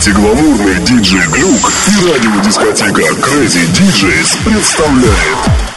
антигламурный диджей Глюк и радиодискотека Crazy DJs представляет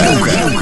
диджея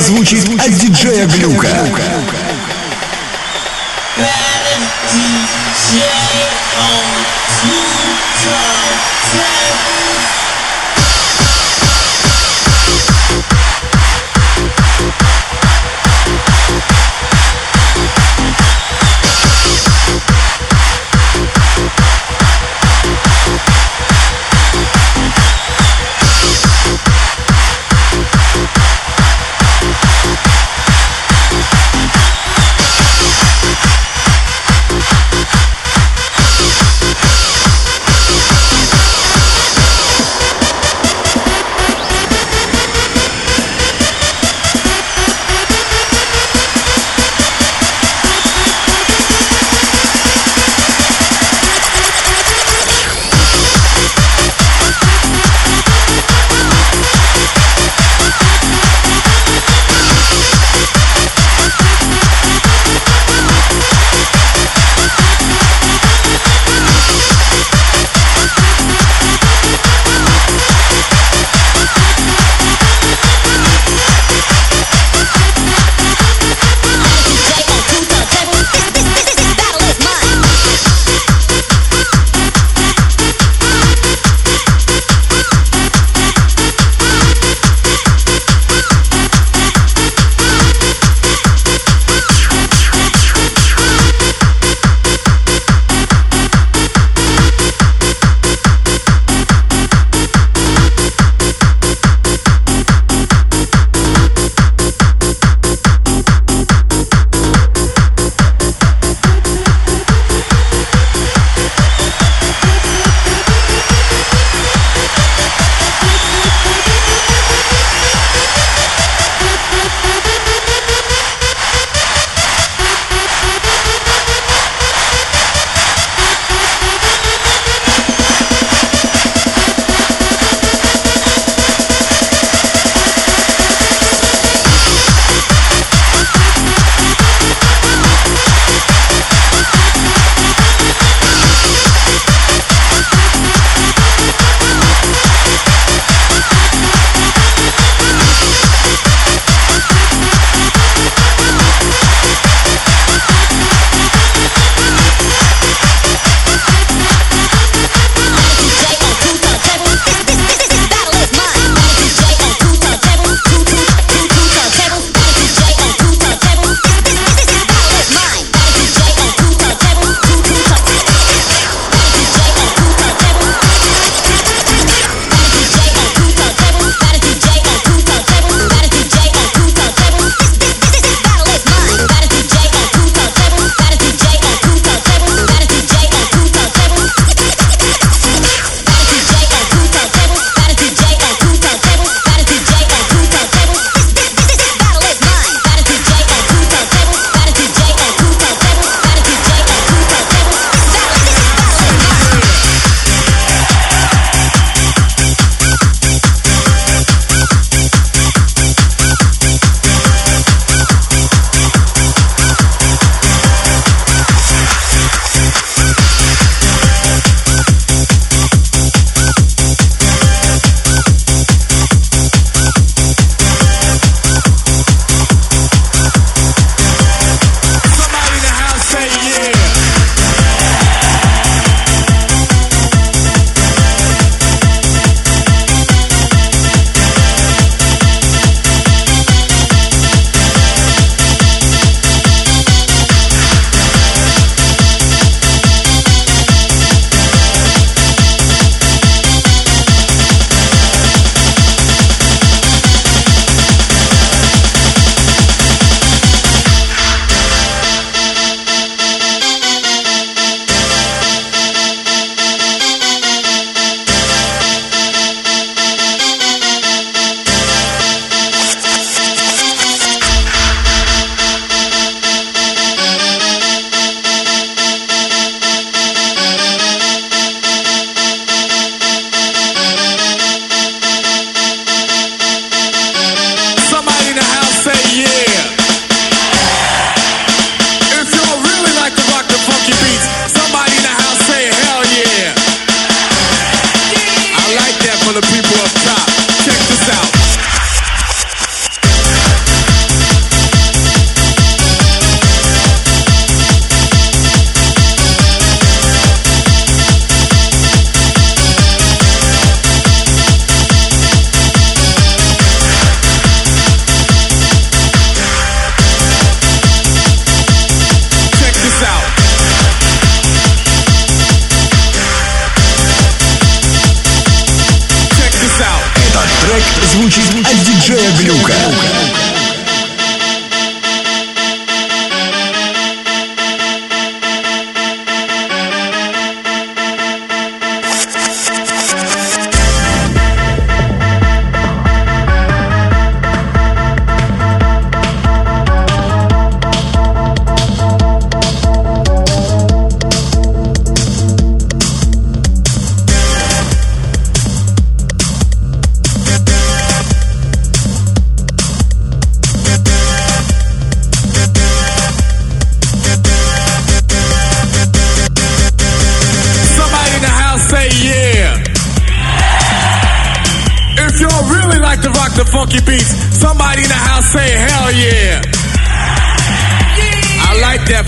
звучит от диджея Глюка.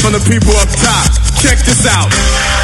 from the people up top. Check this out.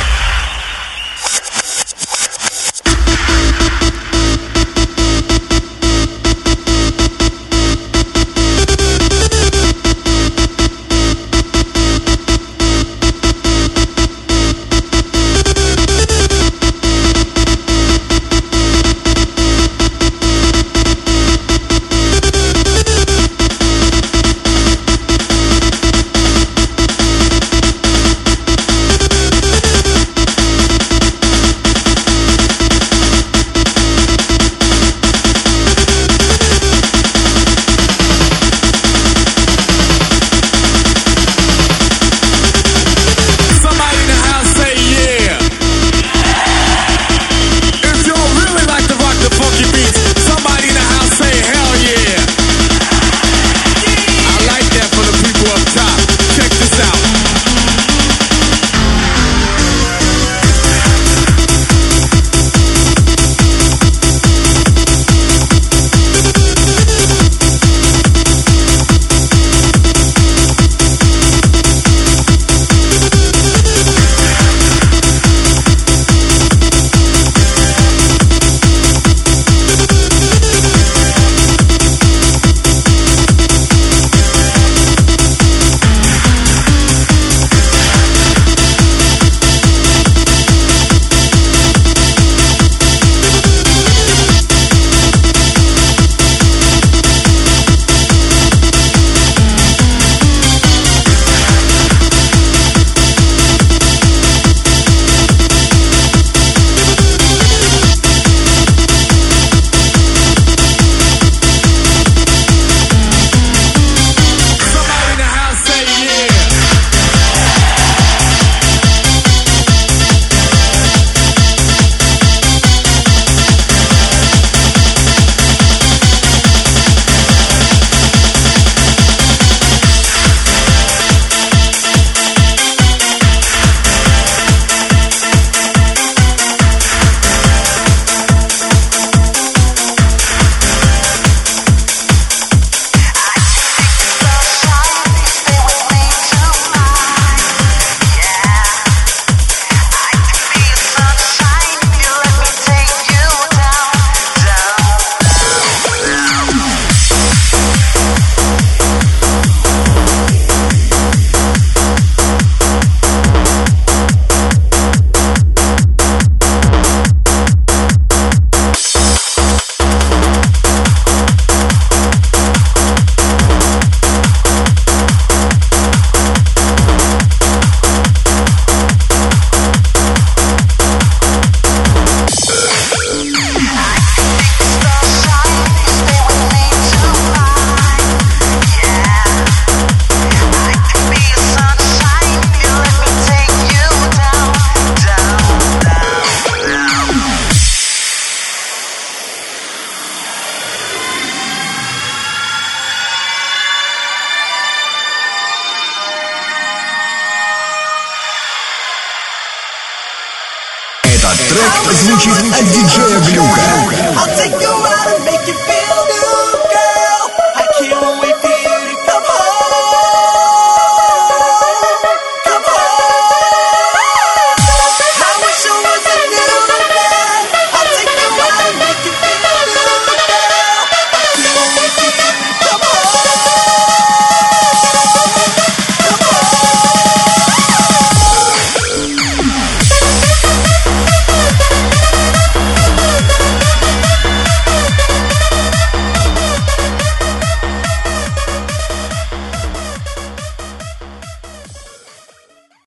Трек звучит от диджея Глюка.